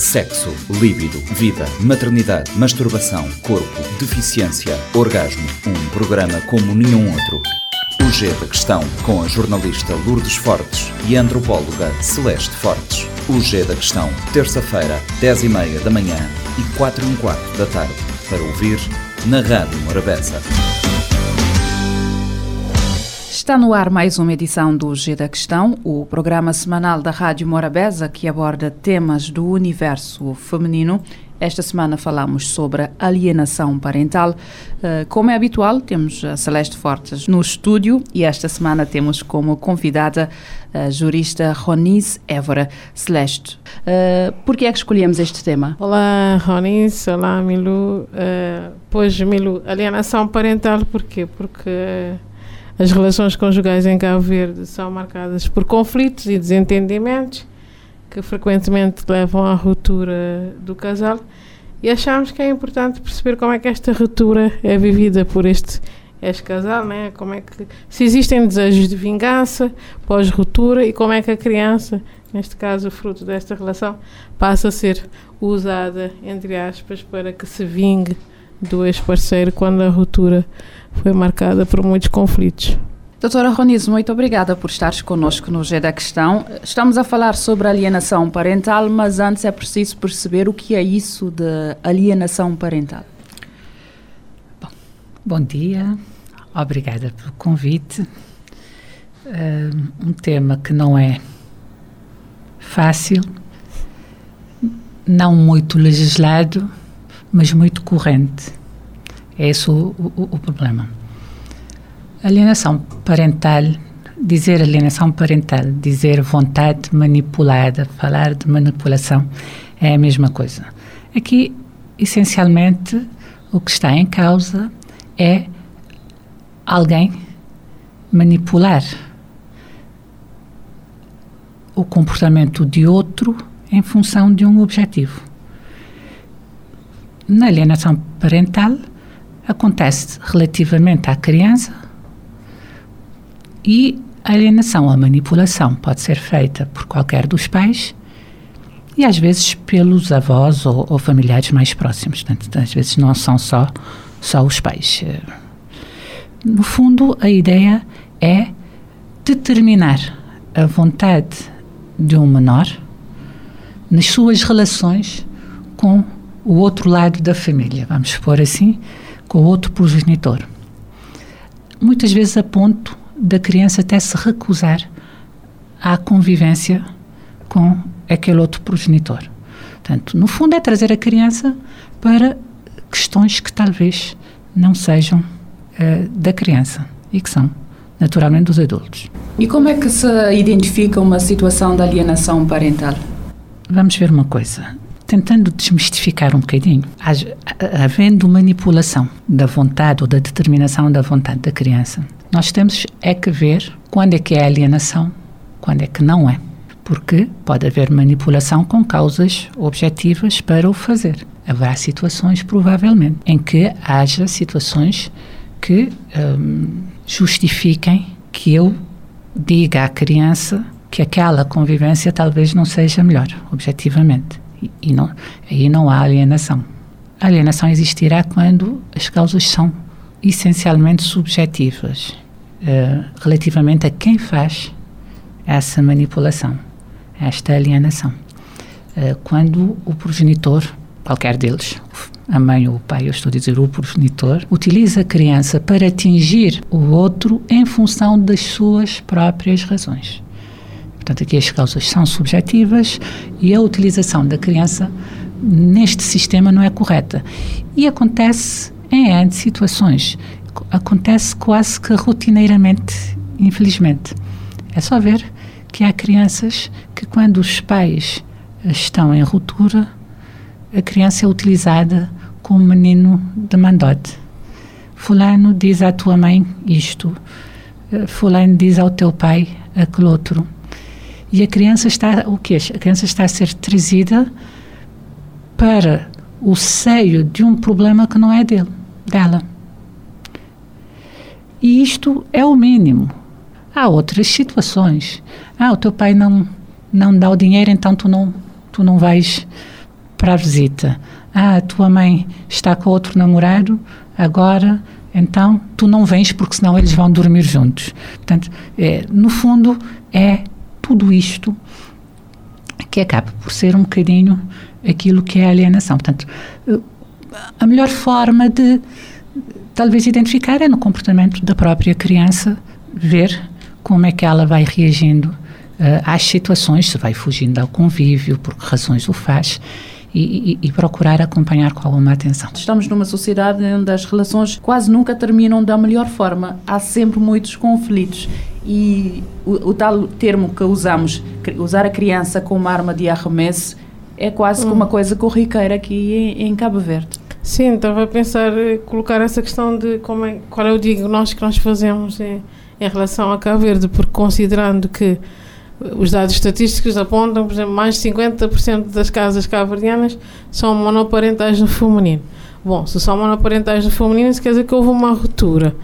Sexo, líbido, vida, maternidade, masturbação, corpo, deficiência, orgasmo. Um programa como nenhum outro. O G da Questão, com a jornalista Lourdes Fortes e a antropóloga Celeste Fortes. O G da Questão, terça-feira, 10 e meia da manhã e 4 e um quarto da tarde. Para ouvir na Rádio Morabeza. Está no ar mais uma edição do G da Questão, o programa semanal da Rádio Morabeza que aborda temas do universo feminino. Esta semana falamos sobre alienação parental. Uh, como é habitual, temos a Celeste Fortes no estúdio e esta semana temos como convidada a jurista Ronise Évora. Celeste, uh, por que é que escolhemos este tema? Olá, Ronise. Olá, Milu. Uh, pois, Milu, alienação parental, porquê? Porque as relações conjugais em Cabo Verde são marcadas por conflitos e desentendimentos que frequentemente levam à ruptura do casal e achamos que é importante perceber como é que esta ruptura é vivida por este ex-casal, né? como é que se existem desejos de vingança pós-ruptura e como é que a criança, neste caso fruto desta relação, passa a ser usada, entre aspas, para que se vingue do ex-parceiro quando a ruptura foi marcada por muitos conflitos. Doutora Ronizo, muito obrigada por estares connosco no G da Questão. Estamos a falar sobre alienação parental, mas antes é preciso perceber o que é isso de alienação parental. Bom, bom dia, obrigada pelo convite. Uh, um tema que não é fácil, não muito legislado, mas muito corrente. É esse o, o, o problema. Alienação parental, dizer alienação parental, dizer vontade manipulada, falar de manipulação, é a mesma coisa. Aqui, essencialmente, o que está em causa é alguém manipular o comportamento de outro em função de um objetivo. Na alienação parental, acontece relativamente à criança e a alienação, a manipulação pode ser feita por qualquer dos pais e às vezes pelos avós ou, ou familiares mais próximos. Portanto, às vezes não são só, só os pais. No fundo, a ideia é determinar a vontade de um menor nas suas relações com o outro lado da família, vamos supor assim, com outro progenitor. Muitas vezes a ponto da criança até se recusar à convivência com aquele outro progenitor. Portanto, no fundo é trazer a criança para questões que talvez não sejam uh, da criança e que são naturalmente dos adultos. E como é que se identifica uma situação de alienação parental? Vamos ver uma coisa tentando desmistificar um bocadinho, havendo manipulação da vontade ou da determinação da vontade da criança, nós temos é que ver quando é que é alienação, quando é que não é. Porque pode haver manipulação com causas objetivas para o fazer. Haverá situações, provavelmente, em que haja situações que hum, justifiquem que eu diga à criança que aquela convivência talvez não seja melhor, objetivamente. E, não, aí não há alienação. A alienação existirá quando as causas são essencialmente subjetivas, uh, relativamente a quem faz essa manipulação, esta alienação. Uh, quando o progenitor, qualquer deles, a mãe ou o pai, eu estou a dizer o progenitor, utiliza a criança para atingir o outro em função das suas próprias razões. Portanto, aqui as causas são subjetivas e a utilização da criança neste sistema não é correta. E acontece em N situações. Acontece quase que rotineiramente, infelizmente. É só ver que há crianças que, quando os pais estão em ruptura, a criança é utilizada como menino de mandote. Fulano diz à tua mãe isto, Fulano diz ao teu pai aquele outro. E a criança está, o quê? A criança está a ser trazida para o seio de um problema que não é dele, dela. E isto é o mínimo. Há outras situações. Ah, o teu pai não não dá o dinheiro, então tu não tu não vais para a visita. Ah, a tua mãe está com outro namorado, agora então tu não vens porque senão eles vão dormir juntos. Portanto, é, no fundo, é tudo isto que acaba por ser um bocadinho aquilo que é a alienação. Portanto, a melhor forma de talvez identificar é no comportamento da própria criança, ver como é que ela vai reagindo uh, às situações, se vai fugindo ao convívio, por que razões o faz. E, e, e, procurar acompanhar com alguma atenção. Estamos numa sociedade onde as relações quase nunca terminam da melhor forma. Há sempre muitos conflitos. E o, o tal termo que usamos, usar a criança como arma de arremesso, é quase hum. uma coisa corriqueira aqui em, em Cabo Verde. Sim, estava a pensar eh, colocar essa questão de como é, qual é o diagnóstico que nós fazemos em, em relação a Cabo Verde, porque considerando que os dados estatísticos apontam, por exemplo, mais de 50% das casas cabo-verdianas são monoparentais no feminino. Bom, se são monoparentais no feminino, isso quer dizer que houve uma ruptura.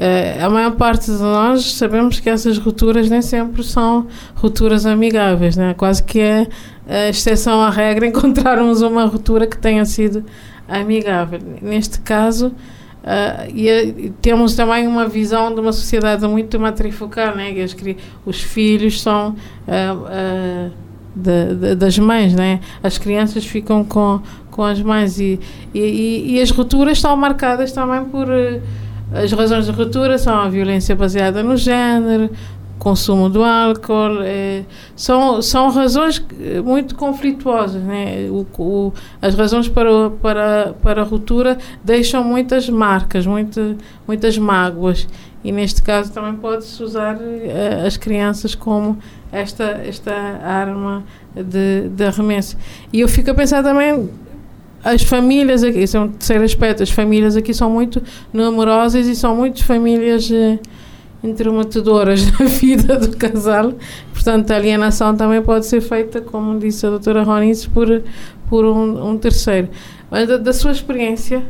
Uh, a maior parte de nós sabemos que essas rupturas nem sempre são rupturas amigáveis, né? quase que é a exceção à regra encontrarmos uma ruptura que tenha sido amigável. Neste caso, uh, e, temos também uma visão de uma sociedade muito matrifocal, né? que os filhos são uh, uh, de, de, das mães, né? as crianças ficam com, com as mães e, e, e as rupturas estão marcadas também por. As razões de ruptura são a violência baseada no género, consumo do álcool, é, são, são razões muito conflituosas. Né? O, o, as razões para, para, para a ruptura deixam muitas marcas, muito, muitas mágoas. E neste caso também pode-se usar uh, as crianças como esta, esta arma de, de arremesso. E eu fico a pensar também as famílias aqui, esse é um terceiro aspecto, as famílias aqui são muito numerosas e são muitas famílias intrometedoras na vida do casal. Portanto, a alienação também pode ser feita, como disse a doutora Ronice, por, por um, um terceiro. Mas da, da, sua experiência,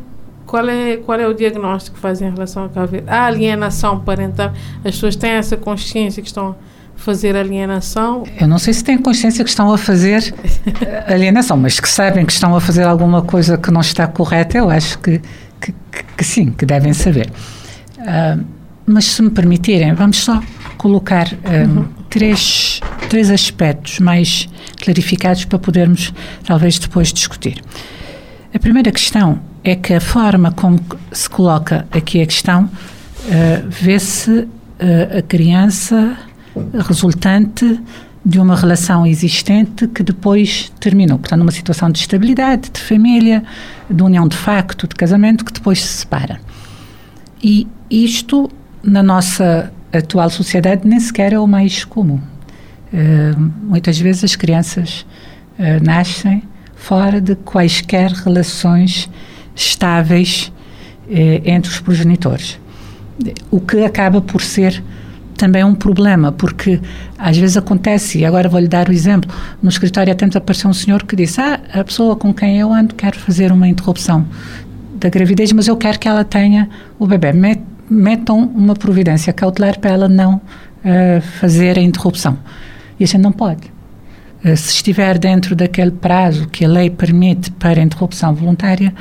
qual é, qual é o diagnóstico que fazem em relação A alienação parental, as pessoas têm essa consciência que estão fazer alienação? Eu não sei se têm consciência que estão a fazer alienação, mas que sabem que estão a fazer alguma coisa que não está correta, eu acho que, que, que, sim, que devem saber. Uh, mas se me permitirem, vamos só colocar um, uhum. três, três aspectos mais clarificados para podermos talvez depois discutir. A primeira questão é que a forma como se coloca aqui a questão uh, vê-se uh, a criança resultante de uma relação existente que depois terminou. Portanto, numa situação de estabilidade, de família, de união de facto, de casamento, que depois se separa. E isto na nossa atual sociedade nem sequer é o mais comum. Uh, muitas vezes as crianças uh, nascem fora de quaisquer relações estáveis uh, entre os progenitores. O que acaba por ser também um problema, porque às vezes acontece, e agora vou-lhe dar o exemplo, no escritório até apareceu um senhor que disse, ah, a pessoa com quem eu ando quer fazer uma interrupção da gravidez, mas eu quero que ela tenha o bebê metam uma providência cautelar para ela não uh, fazer a interrupção. E a gente não pode. Uh, se estiver dentro daquele prazo que a lei permite para interrupção voluntária,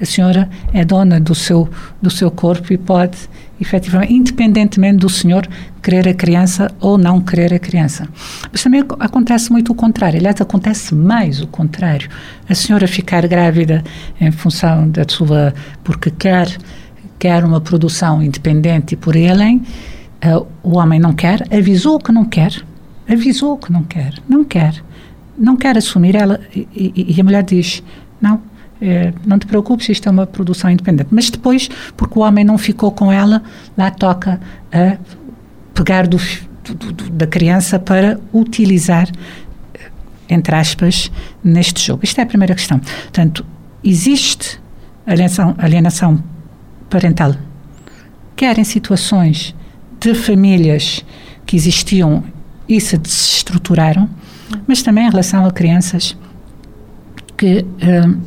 a senhora é dona do seu, do seu corpo e pode, efetivamente, independentemente do senhor querer a criança ou não querer a criança. Mas também acontece muito o contrário, aliás, acontece mais o contrário. A senhora ficar grávida em função da sua. porque quer quer uma produção independente e por aí além, uh, o homem não quer, avisou que não quer, avisou que não quer, não quer, não quer assumir ela e, e, a mulher diz, não, é, não te preocupes, isto é uma produção independente. Mas depois, porque o homem não ficou com ela, lá toca a pegar do, do, do, da criança para utilizar, entre aspas, neste jogo. Isto é a primeira questão. Portanto, existe alienação, alienação parental, quer em situações de famílias que existiam e se desestruturaram, mas também em relação a crianças que uh,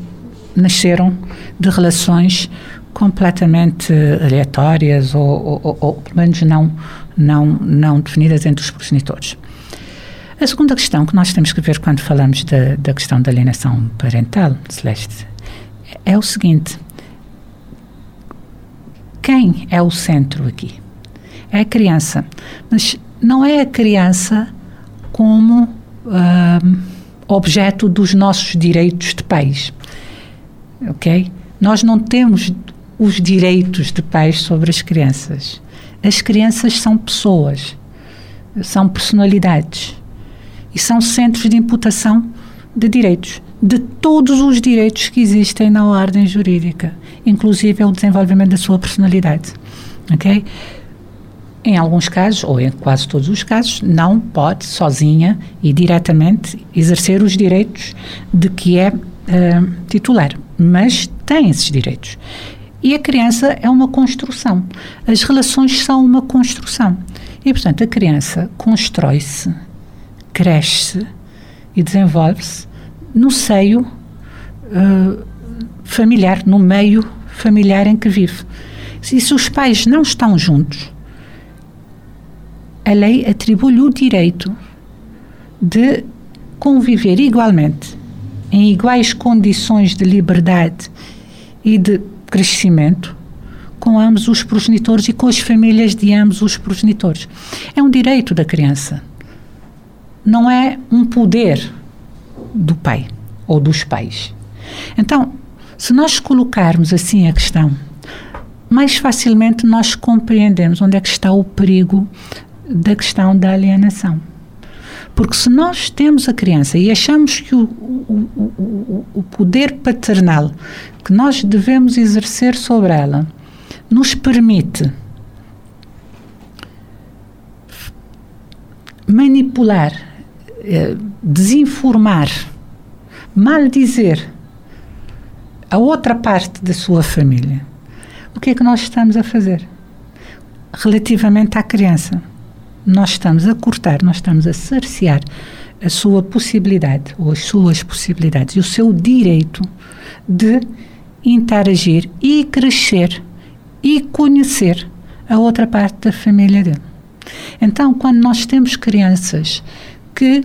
nasceram de relações completamente aleatórias ou, ou, ou, ou, pelo menos não, não, não definidas entre os progenitores. A segunda questão que nós temos que ver quando falamos da, da questão da alienação parental, Celeste, é o seguinte: quem é o centro aqui? É a criança. Mas não é a criança como uh, objeto dos nossos direitos de pais. Ok? Nós não temos os direitos de pais sobre as crianças. As crianças são pessoas, são personalidades e são centros de imputação de direitos, de todos os direitos que existem na ordem jurídica, inclusive o desenvolvimento da sua personalidade. Ok? Em alguns casos, ou em quase todos os casos, não pode sozinha e diretamente exercer os direitos de que é uh, titular, mas tem esses direitos. E a criança é uma construção. As relações são uma construção. E, portanto, a criança constrói-se, cresce e desenvolve-se no seio uh, familiar, no meio familiar em que vive. E se os pais não estão juntos, a lei atribui-lhe o direito de conviver igualmente, em iguais condições de liberdade e de crescimento, com ambos os progenitores e com as famílias de ambos os progenitores. É um direito da criança. Não é um poder do pai ou dos pais. Então, se nós colocarmos assim a questão, mais facilmente nós compreendemos onde é que está o perigo da questão da alienação. Porque se nós temos a criança e achamos que o, o, o, o poder paternal que nós devemos exercer sobre ela nos permite manipular, eh, desinformar, mal dizer a outra parte da sua família, o que é que nós estamos a fazer relativamente à criança? Nós estamos a cortar, nós estamos a cercear a sua possibilidade ou as suas possibilidades e o seu direito de interagir e crescer e conhecer a outra parte da família dele. Então, quando nós temos crianças que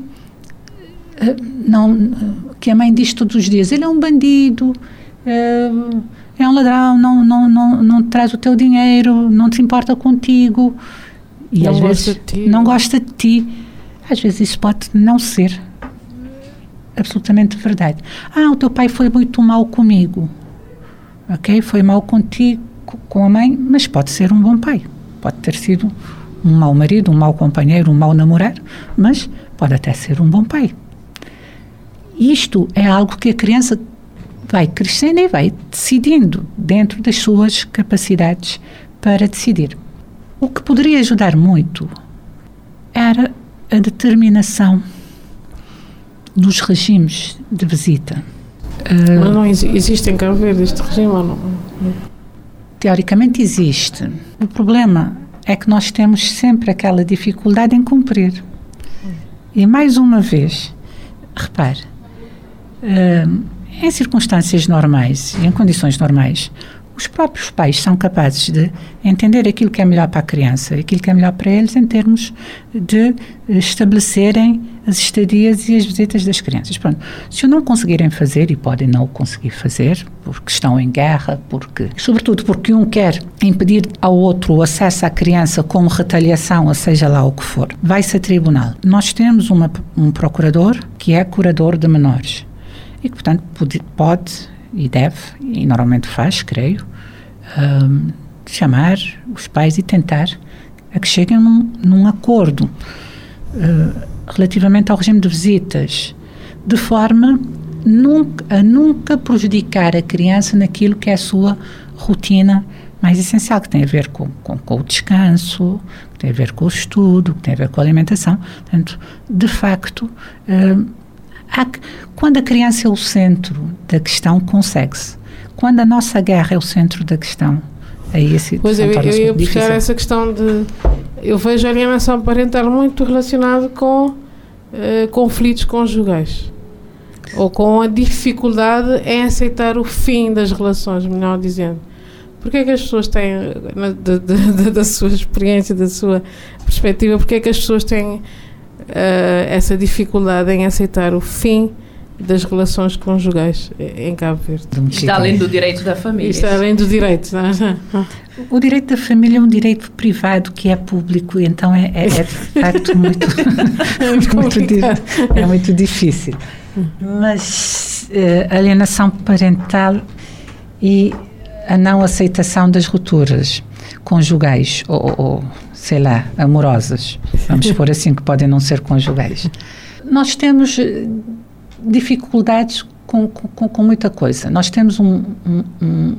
eh, não que a mãe diz todos os dias ele é um bandido é, é um ladrão não, não, não, não traz o teu dinheiro não te importa contigo e não às vezes não gosta de ti. Às vezes isso pode não ser absolutamente verdade. Ah, o teu pai foi muito mal comigo. Ok? Foi mal contigo, com a mãe, mas pode ser um bom pai. Pode ter sido um mau marido, um mau companheiro, um mau namorado, mas pode até ser um bom pai. Isto é algo que a criança vai crescendo e vai decidindo dentro das suas capacidades para decidir. O que poderia ajudar muito era a determinação dos regimes de visita. Mas não existe em Cabo Verde este regime ou não? Teoricamente existe. O problema é que nós temos sempre aquela dificuldade em cumprir. E mais uma vez, repare, uh, em circunstâncias normais em condições normais, os próprios pais são capazes de entender aquilo que é melhor para a criança, aquilo que é melhor para eles em termos de estabelecerem as estadias e as visitas das crianças. Pronto, se não conseguirem fazer, e podem não conseguir fazer, porque estão em guerra, porque, sobretudo porque um quer impedir ao outro o acesso à criança como retaliação, ou seja lá o que for, vai-se a tribunal. Nós temos uma, um procurador que é curador de menores e que, portanto, pode, pode e deve, e normalmente faz, creio, um, chamar os pais e tentar a que cheguem num, num acordo uh, relativamente ao regime de visitas, de forma nunca, a nunca prejudicar a criança naquilo que é a sua rotina mais essencial, que tem a ver com, com, com, o descanso, que tem a ver com o estudo, que tem a ver com a alimentação. Portanto, de facto, uh, Há, quando a criança é o centro da questão, consegue-se. Quando a nossa guerra é o centro da questão, aí esse Pois eu, eu ia buscar essa questão de. Eu vejo a alienação parental muito relacionada com uh, conflitos conjugais ou com a dificuldade em aceitar o fim das relações, melhor dizendo. Porque é que as pessoas têm, da, da, da sua experiência, da sua perspectiva, porque é que as pessoas têm essa dificuldade em aceitar o fim das relações conjugais em Cabo Verde. Está além do direito da família. Está além do direito. Não é? O direito da família é um direito privado que é público, então é, é, é de facto muito, É muito é muito difícil. Mas eh, a alienação parental e a não aceitação das rupturas conjugais ou- ou, sei lá, amorosas, vamos pôr assim, que podem não ser conjugais. Nós temos eh, dificuldades com, com, com muita coisa. Nós temos um- um- um,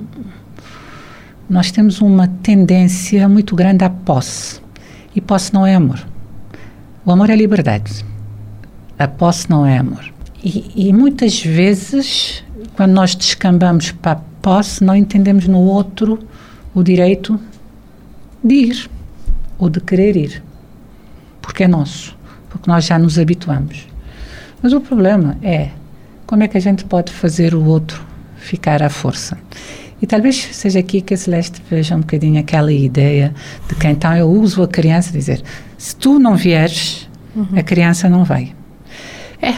nós temos uma tendência muito grande à posse. E posse não é amor. O amor é liberdade. A posse não é amor. E, e muitas vezes, quando nós descambamos para a posse, não entendemos no outro o direito de ir ou de querer ir. Porque é nosso. Porque nós já nos habituamos. Mas o problema é como é que a gente pode fazer o outro ficar à força. E talvez seja aqui que a Celeste veja um bocadinho aquela ideia de que então eu uso a criança dizer se tu não vieres, a criança não vai. É,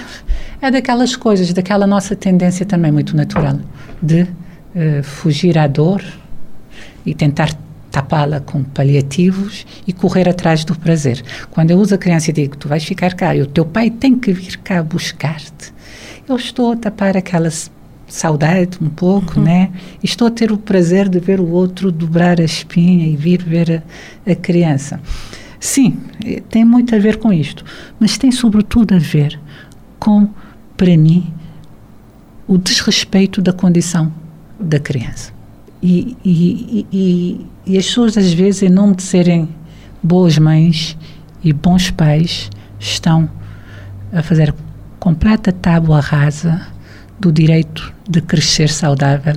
é daquelas coisas, daquela nossa tendência também muito natural de eh, fugir à dor e tentar tapá-la com paliativos e correr atrás do prazer. Quando eu uso a criança e digo, tu vais ficar cá e o teu pai tem que vir cá buscar-te, eu estou a tapar aquela saudade um pouco, né? E estou a ter o prazer de ver o outro dobrar a espinha e vir ver a, a criança. Sim, eh, tem muito a ver com isto, mas tem sobretudo a ver com, para mim, o desrespeito da condição da criança. E, e, e, as pessoas, às vezes, em nome de serem boas mães e bons pais, estão a fazer completa tábua rasa do direito de crescer saudável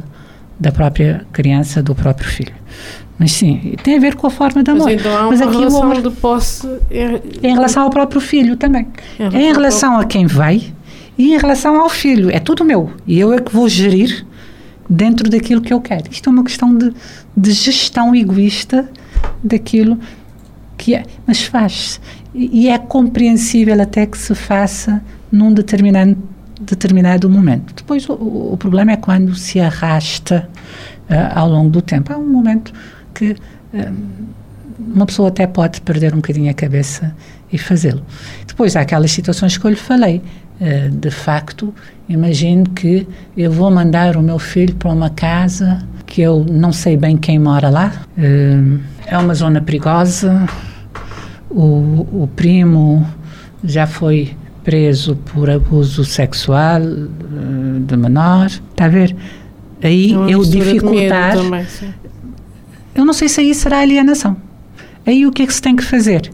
da própria criança, do próprio filho. Mas sim, tem a ver com a forma de amor. Mas então há Mas uma aqui o relação amor- de posse. É, Em relação ao próprio filho também. Em É relação em ao relação a quem vai e em relação ao filho. É tudo meu. E eu é que vou gerir dentro daquilo que eu quero. Isto é uma questão de, de gestão egoísta daquilo que é. Mas faz-se. E, e é compreensível até que se faça num determinado, determinado momento. Depois o, o- problema é quando se arrasta ah, ao longo do tempo. Há um momento que ah, uma pessoa até pode perder um bocadinho a cabeça e fazê-lo. Depois há aquelas situações que eu lhe falei. Eh, de facto, imagino que eu vou mandar o meu filho para uma casa que eu não sei bem quem mora lá. Eh, é uma zona perigosa. O, o primo já foi preso por abuso sexual eh, de menor. Está a ver? Aí é eu dificultar também, eu não sei se aí será alienação. Aí o que é que se tem que fazer?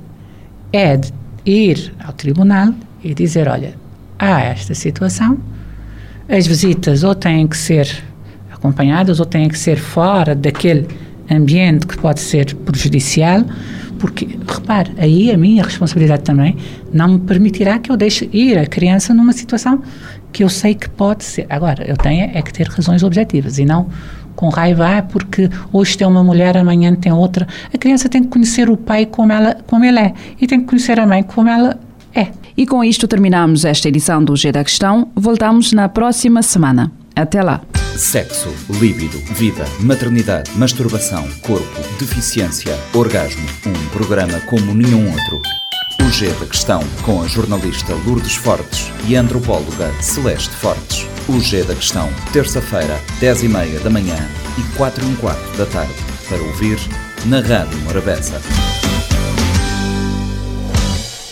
É ir ao tribunal e dizer, olha, há esta situação, as visitas ou têm que ser acompanhadas ou têm que ser fora daquele ambiente que pode ser prejudicial, porque, repare, aí a minha responsabilidade também não me permitirá que eu deixe ir a criança numa situação que eu sei que pode ser. Agora, eu tenho é que ter razões objetivas e não com raiva, ah, porque hoje tem uma mulher, amanhã tem outra. A criança tem que conhecer o pai como, ela, como ele é e tem que conhecer a mãe como ela é. E com isto terminamos esta edição do G da Questão. Voltamos na próxima semana. Até lá. Sexo, líbido, vida, maternidade, masturbação, corpo, deficiência, orgasmo. Um programa como nenhum outro. O G da Questão, com a jornalista Lourdes Fortes e a antropóloga Celeste Fortes. O G da Questão, terça-feira, 10h30 da manhã e 4 h quarto da tarde. Para ouvir na Rádio Morabeza.